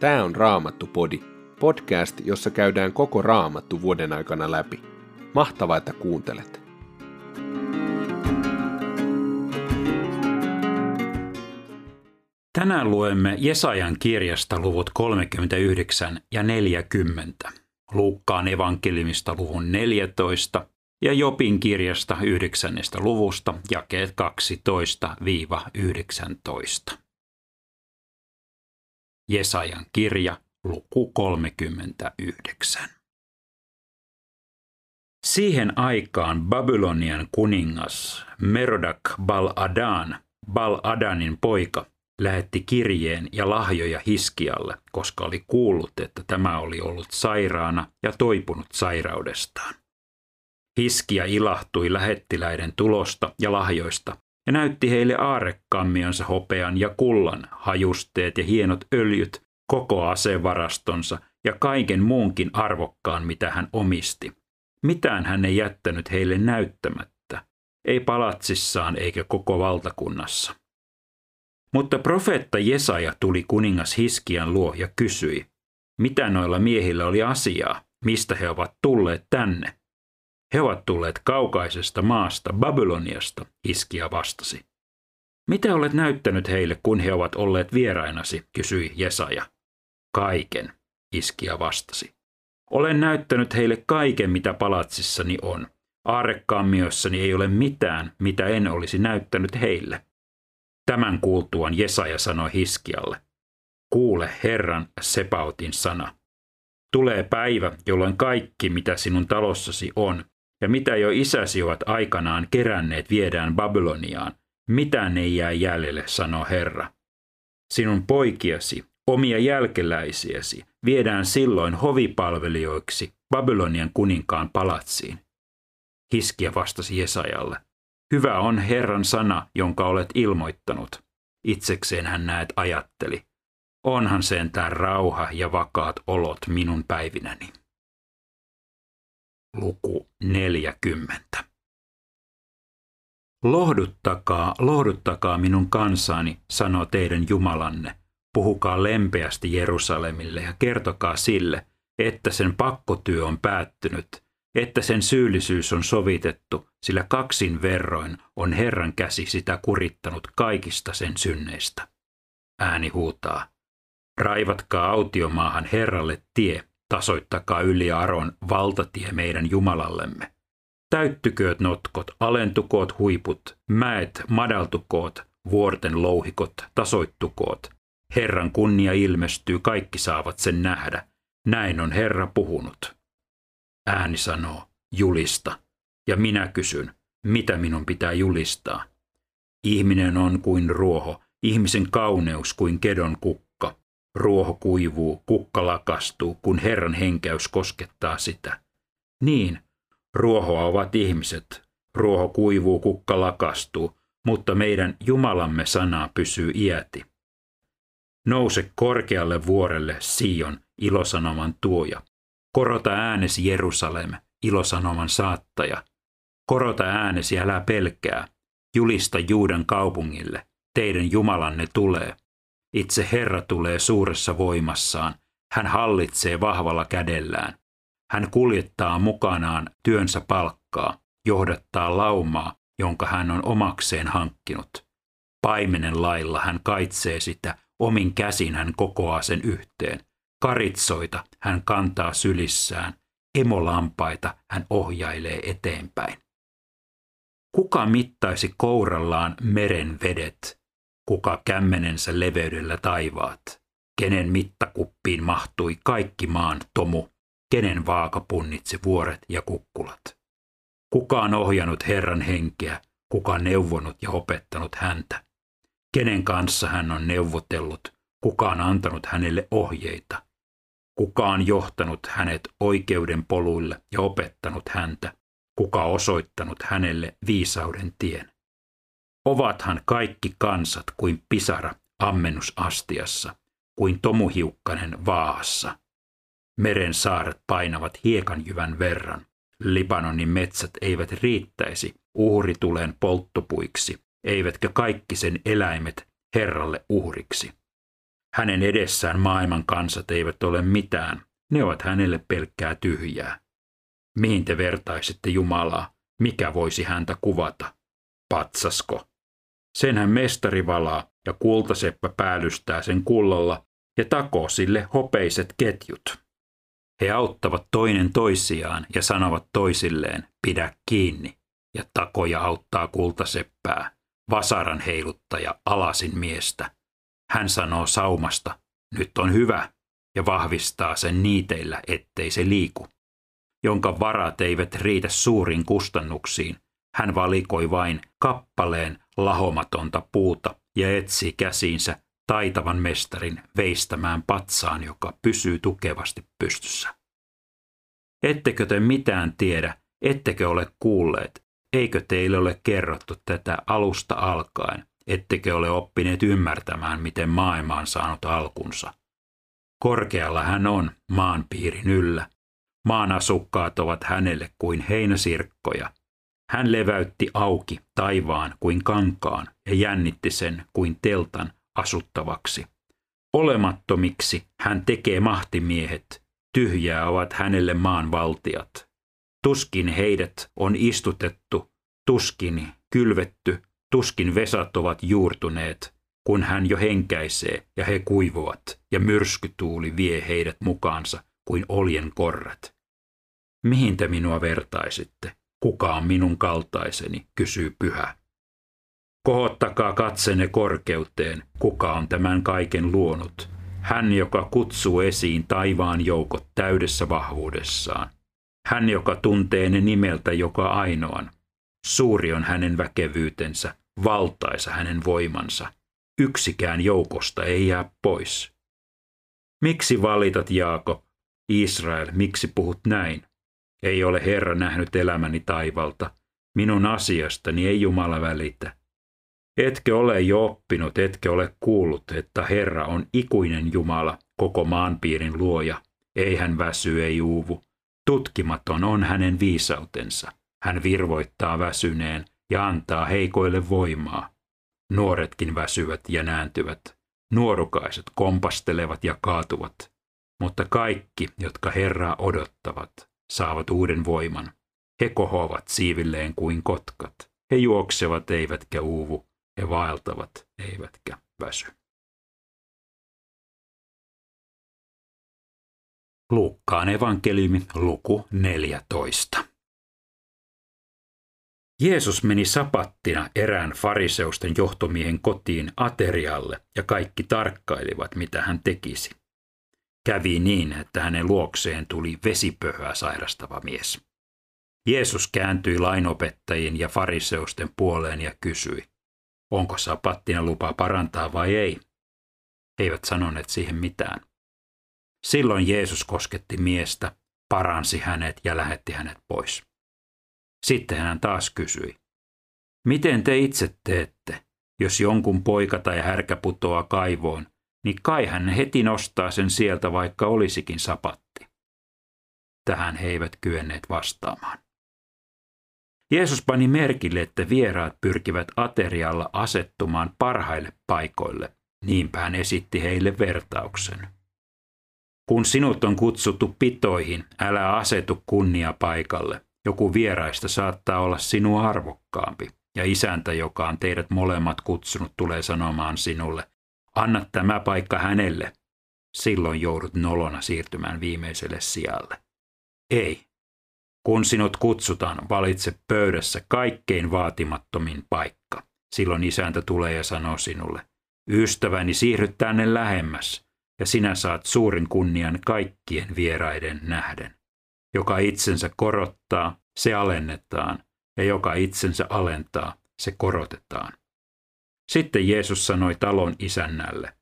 Tämä on Raamattu-podi, podcast, jossa käydään koko Raamattu vuoden aikana läpi. Mahtavaa, että kuuntelet! Tänään luemme Jesajan kirjasta luvut 39 ja 40, Luukkaan evankelimista luvun 14 ja Jopin kirjasta 9. luvusta jakeet 12-19. Jesajan kirja, luku 39. Siihen aikaan Babylonian kuningas Merodak Bal-Adan, Bal-Adanin poika, lähetti kirjeen ja lahjoja Hiskialle, koska oli kuullut, että tämä oli ollut sairaana ja toipunut sairaudestaan. Hiskia ilahtui lähettiläiden tulosta ja lahjoista ja näytti heille aarekammionsa hopean ja kullan, hajusteet ja hienot öljyt, koko asevarastonsa ja kaiken muunkin arvokkaan, mitä hän omisti. Mitään hän ei jättänyt heille näyttämättä, ei palatsissaan eikä koko valtakunnassa. Mutta profeetta Jesaja tuli kuningas Hiskian luo ja kysyi, mitä noilla miehillä oli asiaa, mistä he ovat tulleet tänne. He ovat tulleet kaukaisesta maasta, Babyloniasta, Hiskia vastasi. Mitä olet näyttänyt heille, kun he ovat olleet vierainasi, kysyi Jesaja. Kaiken, Hiskia vastasi. Olen näyttänyt heille kaiken, mitä palatsissani on. Aarekaammioissani ei ole mitään, mitä en olisi näyttänyt heille. Tämän kuultuaan Jesaja sanoi Hiskialle, kuule Herran Sepautin sana. Tulee päivä, jolloin kaikki, mitä sinun talossasi on, ja mitä jo isäsi ovat aikanaan keränneet viedään Babyloniaan, mitään ei jää jäljelle, sanoo Herra. Sinun poikiasi, omia jälkeläisiäsi, viedään silloin hovipalvelijoiksi Babylonian kuninkaan palatsiin. Hiskia vastasi Jesajalle. Hyvä on Herran sana, jonka olet ilmoittanut. Itsekseen hän näet ajatteli. Onhan sentään rauha ja vakaat olot minun päivinäni luku 40. Lohduttakaa, lohduttakaa minun kansani, sanoo teidän Jumalanne. Puhukaa lempeästi Jerusalemille ja kertokaa sille, että sen pakkotyö on päättynyt, että sen syyllisyys on sovitettu, sillä kaksin verroin on Herran käsi sitä kurittanut kaikista sen synneistä. Ääni huutaa. Raivatkaa autiomaahan Herralle tie, tasoittakaa yli Aron valtatie meidän Jumalallemme. Täyttykööt notkot, alentukoot huiput, mäet madaltukoot, vuorten louhikot tasoittukoot. Herran kunnia ilmestyy, kaikki saavat sen nähdä. Näin on Herra puhunut. Ääni sanoo, julista. Ja minä kysyn, mitä minun pitää julistaa? Ihminen on kuin ruoho, ihmisen kauneus kuin kedon kukka Ruoho kuivuu, kukka lakastuu, kun Herran henkäys koskettaa sitä. Niin, ruohoa ovat ihmiset. Ruoho kuivuu, kukka lakastuu, mutta meidän Jumalamme sanaa pysyy iäti. Nouse korkealle vuorelle Sion, ilosanoman tuoja. Korota äänesi Jerusalem, ilosanoman saattaja. Korota äänesi, älä pelkää. Julista Juudan kaupungille, teidän Jumalanne tulee. Itse Herra tulee suuressa voimassaan. Hän hallitsee vahvalla kädellään. Hän kuljettaa mukanaan työnsä palkkaa, johdattaa laumaa, jonka hän on omakseen hankkinut. Paimenen lailla hän kaitsee sitä, omin käsin hän kokoaa sen yhteen. Karitsoita hän kantaa sylissään, emolampaita hän ohjailee eteenpäin. Kuka mittaisi kourallaan meren vedet, kuka kämmenensä leveydellä taivaat, kenen mittakuppiin mahtui kaikki maan tomu, kenen vaaka punnitsi vuoret ja kukkulat. Kuka on ohjanut Herran henkeä, kuka on neuvonut ja opettanut häntä. Kenen kanssa hän on neuvotellut, kuka on antanut hänelle ohjeita. Kuka on johtanut hänet oikeuden poluille ja opettanut häntä, kuka osoittanut hänelle viisauden tien. Ovathan kaikki kansat kuin pisara ammennusastiassa, kuin tomuhiukkanen vaahassa. Meren saaret painavat hiekanjyvän verran. Libanonin metsät eivät riittäisi uhritulen polttopuiksi, eivätkä kaikki sen eläimet Herralle uhriksi. Hänen edessään maailman kansat eivät ole mitään, ne ovat hänelle pelkkää tyhjää. Mihin te vertaisitte Jumalaa? Mikä voisi häntä kuvata? Patsasko. Senhän mestari valaa ja kultaseppä päällystää sen kullalla ja takoo sille hopeiset ketjut. He auttavat toinen toisiaan ja sanovat toisilleen, pidä kiinni, ja takoja auttaa kultaseppää, vasaran heiluttaja alasin miestä. Hän sanoo saumasta, nyt on hyvä, ja vahvistaa sen niiteillä, ettei se liiku. Jonka varat eivät riitä suuriin kustannuksiin, hän valikoi vain kappaleen lahomatonta puuta ja etsii käsiinsä taitavan mestarin veistämään patsaan, joka pysyy tukevasti pystyssä. Ettekö te mitään tiedä, ettekö ole kuulleet, eikö teille ole kerrottu tätä alusta alkaen, ettekö ole oppineet ymmärtämään, miten maailma on saanut alkunsa. Korkealla hän on maan piirin yllä. Maan asukkaat ovat hänelle kuin heinäsirkkoja. Hän leväytti auki taivaan kuin kankaan ja jännitti sen kuin teltan asuttavaksi. Olemattomiksi hän tekee mahtimiehet, tyhjää ovat hänelle maan valtiat. Tuskin heidät on istutettu, tuskin kylvetty, tuskin vesat ovat juurtuneet, kun hän jo henkäisee ja he kuivuvat ja myrskytuuli vie heidät mukaansa kuin oljen korrat. Mihin te minua vertaisitte? Kuka on minun kaltaiseni, kysyy pyhä. Kohottakaa katsenne korkeuteen, kuka on tämän kaiken luonut. Hän, joka kutsuu esiin taivaan joukot täydessä vahvuudessaan. Hän, joka tuntee ne nimeltä joka ainoan. Suuri on hänen väkevyytensä, valtaisa hänen voimansa. Yksikään joukosta ei jää pois. Miksi valitat, Jaakob? Israel, miksi puhut näin? Ei ole Herra nähnyt elämäni taivalta. Minun asiastani ei Jumala välitä. Etkö ole jo oppinut, etkö ole kuullut, että Herra on ikuinen Jumala, koko maanpiirin luoja. Ei hän väsy, ei uuvu. Tutkimaton on hänen viisautensa. Hän virvoittaa väsyneen ja antaa heikoille voimaa. Nuoretkin väsyvät ja nääntyvät. Nuorukaiset kompastelevat ja kaatuvat. Mutta kaikki, jotka Herraa odottavat, saavat uuden voiman. He kohoavat siivilleen kuin kotkat. He juoksevat eivätkä uuvu. He vaeltavat eivätkä väsy. Luukkaan evankeliumi luku 14. Jeesus meni sapattina erään fariseusten johtomiehen kotiin aterialle ja kaikki tarkkailivat, mitä hän tekisi. Kävi niin, että hänen luokseen tuli vesipöhöä sairastava mies. Jeesus kääntyi lainopettajien ja fariseusten puoleen ja kysyi, onko sapattina lupa parantaa vai ei. He eivät sanoneet siihen mitään. Silloin Jeesus kosketti miestä, paransi hänet ja lähetti hänet pois. Sitten hän taas kysyi, miten te itse teette, jos jonkun poika tai härkä putoaa kaivoon, niin kai hän heti nostaa sen sieltä, vaikka olisikin sapatti. Tähän he eivät kyenneet vastaamaan. Jeesus pani merkille, että vieraat pyrkivät aterialla asettumaan parhaille paikoille. Niinpä hän esitti heille vertauksen. Kun sinut on kutsuttu pitoihin, älä asetu kunnia paikalle. Joku vieraista saattaa olla sinua arvokkaampi, ja isäntä, joka on teidät molemmat kutsunut, tulee sanomaan sinulle, anna tämä paikka hänelle. Silloin joudut nolona siirtymään viimeiselle sijalle. Ei. Kun sinut kutsutaan, valitse pöydässä kaikkein vaatimattomin paikka. Silloin isäntä tulee ja sanoo sinulle, ystäväni siirry tänne lähemmäs, ja sinä saat suurin kunnian kaikkien vieraiden nähden. Joka itsensä korottaa, se alennetaan, ja joka itsensä alentaa, se korotetaan. Sitten Jeesus sanoi talon isännälle,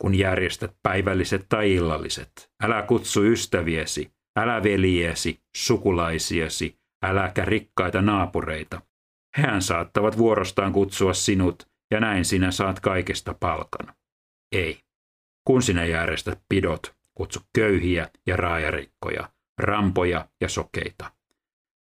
kun järjestät päivälliset tai illalliset, älä kutsu ystäviesi, älä veljiesi, sukulaisiasi, äläkä rikkaita naapureita. Hehän saattavat vuorostaan kutsua sinut, ja näin sinä saat kaikesta palkan. Ei. Kun sinä järjestät pidot, kutsu köyhiä ja raajarikkoja, rampoja ja sokeita.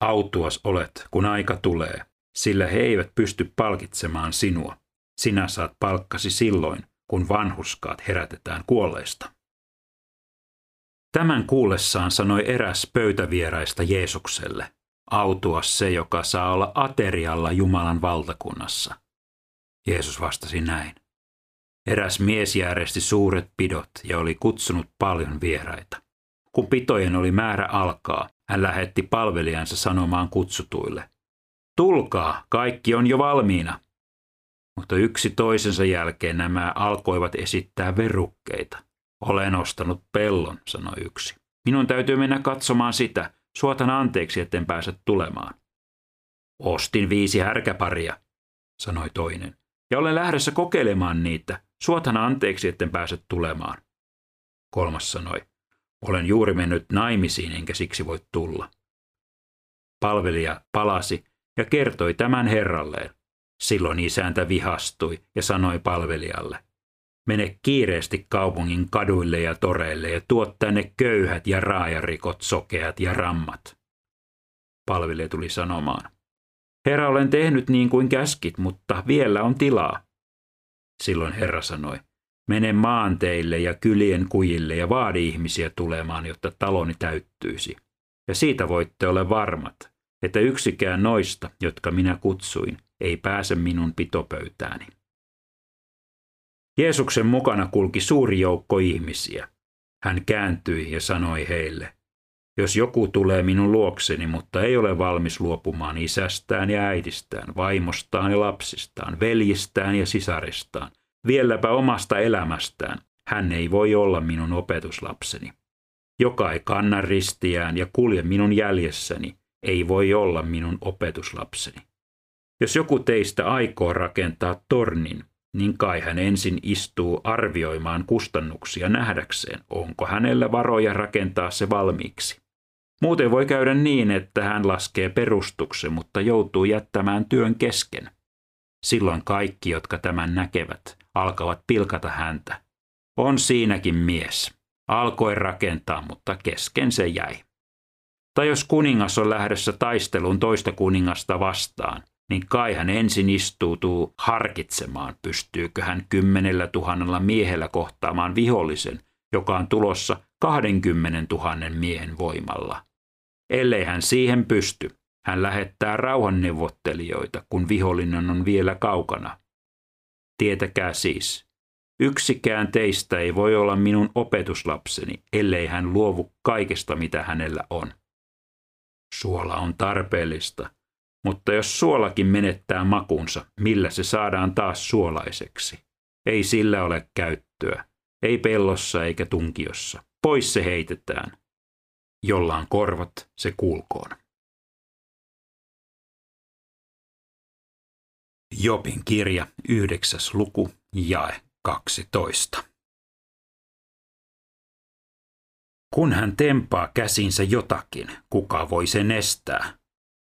Autuas olet, kun aika tulee, sillä he eivät pysty palkitsemaan sinua. Sinä saat palkkasi silloin, kun vanhuskaat herätetään kuolleista. Tämän kuullessaan sanoi eräs pöytävieraista Jeesukselle, autua se, joka saa olla aterialla Jumalan valtakunnassa. Jeesus vastasi näin. Eräs mies järjesti suuret pidot ja oli kutsunut paljon vieraita. Kun pitojen oli määrä alkaa, hän lähetti palvelijansa sanomaan kutsutuille. Tulkaa, kaikki on jo valmiina. Mutta yksi toisensa jälkeen nämä alkoivat esittää verukkeita. Olen ostanut pellon, sanoi yksi. Minun täytyy mennä katsomaan sitä. Suotan anteeksi, etten pääse tulemaan. Ostin viisi härkäparia, sanoi toinen. Ja olen lähdössä kokeilemaan niitä. Suotan anteeksi, etten pääse tulemaan. Kolmas sanoi. Olen juuri mennyt naimisiin, enkä siksi voi tulla. Palvelija palasi ja kertoi tämän herralleen. Silloin isäntä vihastui ja sanoi palvelijalle, mene kiireesti kaupungin kaduille ja toreille ja tuot tänne köyhät ja raajarikot, sokeat ja rammat. Palvelija tuli sanomaan, Herra, olen tehnyt niin kuin käskit, mutta vielä on tilaa. Silloin Herra sanoi, mene maanteille ja kylien kujille ja vaadi ihmisiä tulemaan, jotta taloni täyttyisi. Ja siitä voitte olla varmat, että yksikään noista, jotka minä kutsuin, ei pääse minun pitopöytääni. Jeesuksen mukana kulki suuri joukko ihmisiä. Hän kääntyi ja sanoi heille, jos joku tulee minun luokseni, mutta ei ole valmis luopumaan isästään ja äidistään, vaimostaan ja lapsistaan, veljistään ja sisaristaan, vieläpä omasta elämästään, hän ei voi olla minun opetuslapseni. Joka ei kanna ristiään ja kulje minun jäljessäni, ei voi olla minun opetuslapseni. Jos joku teistä aikoo rakentaa tornin, niin kai hän ensin istuu arvioimaan kustannuksia nähdäkseen, onko hänellä varoja rakentaa se valmiiksi. Muuten voi käydä niin, että hän laskee perustuksen, mutta joutuu jättämään työn kesken. Silloin kaikki, jotka tämän näkevät, alkavat pilkata häntä. On siinäkin mies. Alkoi rakentaa, mutta kesken se jäi. Tai jos kuningas on lähdössä taisteluun toista kuningasta vastaan, niin kai hän ensin istuutuu harkitsemaan, pystyykö hän kymmenellä tuhannella miehellä kohtaamaan vihollisen, joka on tulossa 20 000 miehen voimalla. Ellei hän siihen pysty, hän lähettää rauhanneuvottelijoita, kun vihollinen on vielä kaukana. Tietäkää siis, yksikään teistä ei voi olla minun opetuslapseni, ellei hän luovu kaikesta, mitä hänellä on. Suola on tarpeellista, mutta jos suolakin menettää makunsa, millä se saadaan taas suolaiseksi? Ei sillä ole käyttöä, ei pellossa eikä tunkiossa. Pois se heitetään. Jolla on korvat, se kuulkoon. Jopin kirja, yhdeksäs luku, jae 12. Kun hän tempaa käsinsä jotakin, kuka voi sen estää?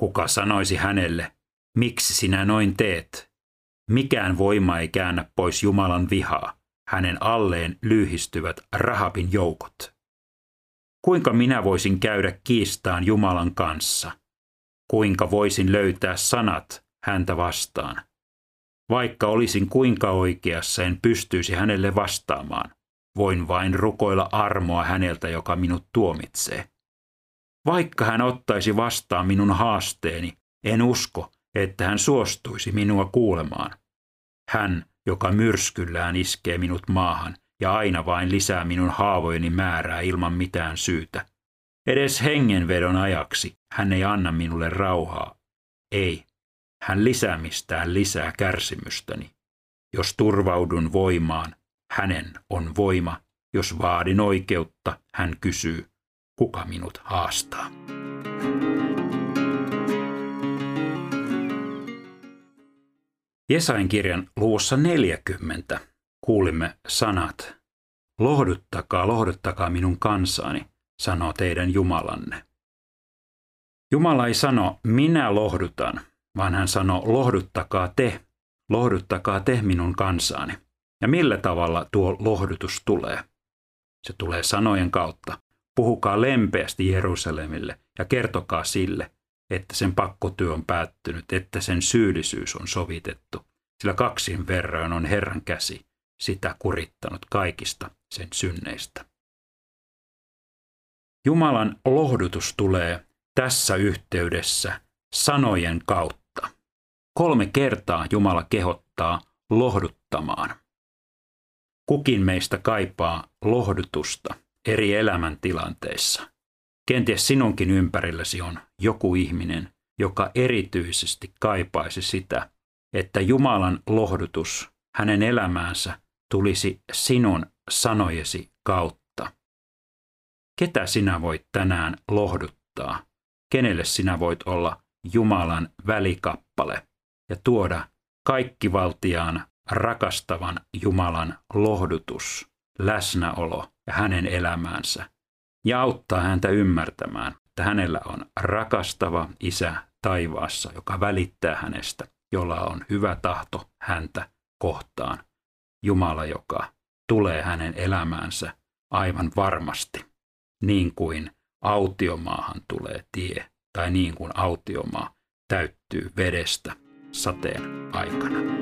Kuka sanoisi hänelle, miksi sinä noin teet? Mikään voima ei käännä pois Jumalan vihaa. Hänen alleen lyhistyvät Rahabin joukot. Kuinka minä voisin käydä kiistaan Jumalan kanssa? Kuinka voisin löytää sanat häntä vastaan? Vaikka olisin kuinka oikeassa, en pystyisi hänelle vastaamaan. Voin vain rukoilla armoa häneltä, joka minut tuomitsee. Vaikka hän ottaisi vastaan minun haasteeni, en usko, että hän suostuisi minua kuulemaan. Hän, joka myrskyllään iskee minut maahan ja aina vain lisää minun haavojeni määrää ilman mitään syytä. Edes hengenvedon ajaksi hän ei anna minulle rauhaa. Ei, hän lisäämistään lisää kärsimystäni. Jos turvaudun voimaan, hänen on voima. Jos vaadin oikeutta, hän kysyy, kuka minut haastaa. Jesain kirjan luvussa 40 kuulimme sanat, Lohduttakaa, lohduttakaa minun kansaani, sanoo teidän Jumalanne. Jumala ei sano, minä lohdutan, vaan hän sanoo, lohduttakaa te, lohduttakaa te minun kansaani. Ja millä tavalla tuo lohdutus tulee? Se tulee sanojen kautta. Puhukaa lempeästi Jerusalemille ja kertokaa sille, että sen pakkotyö on päättynyt, että sen syyllisyys on sovitettu, sillä kaksin verran on Herran käsi, sitä kurittanut kaikista sen synneistä. Jumalan lohdutus tulee tässä yhteydessä sanojen kautta. Kolme kertaa Jumala kehottaa lohduttamaan. Kukin meistä kaipaa lohdutusta eri elämäntilanteissa. Kenties sinunkin ympärilläsi on joku ihminen, joka erityisesti kaipaisi sitä, että Jumalan lohdutus hänen elämäänsä tulisi sinun sanojesi kautta. Ketä sinä voit tänään lohduttaa? Kenelle sinä voit olla Jumalan välikappale ja tuoda kaikkivaltiaan rakastavan Jumalan lohdutus, läsnäolo ja hänen elämäänsä ja auttaa häntä ymmärtämään, että hänellä on rakastava isä taivaassa, joka välittää hänestä, jolla on hyvä tahto häntä kohtaan. Jumala, joka tulee hänen elämäänsä aivan varmasti, niin kuin autiomaahan tulee tie, tai niin kuin autiomaa täyttyy vedestä sateen aikana.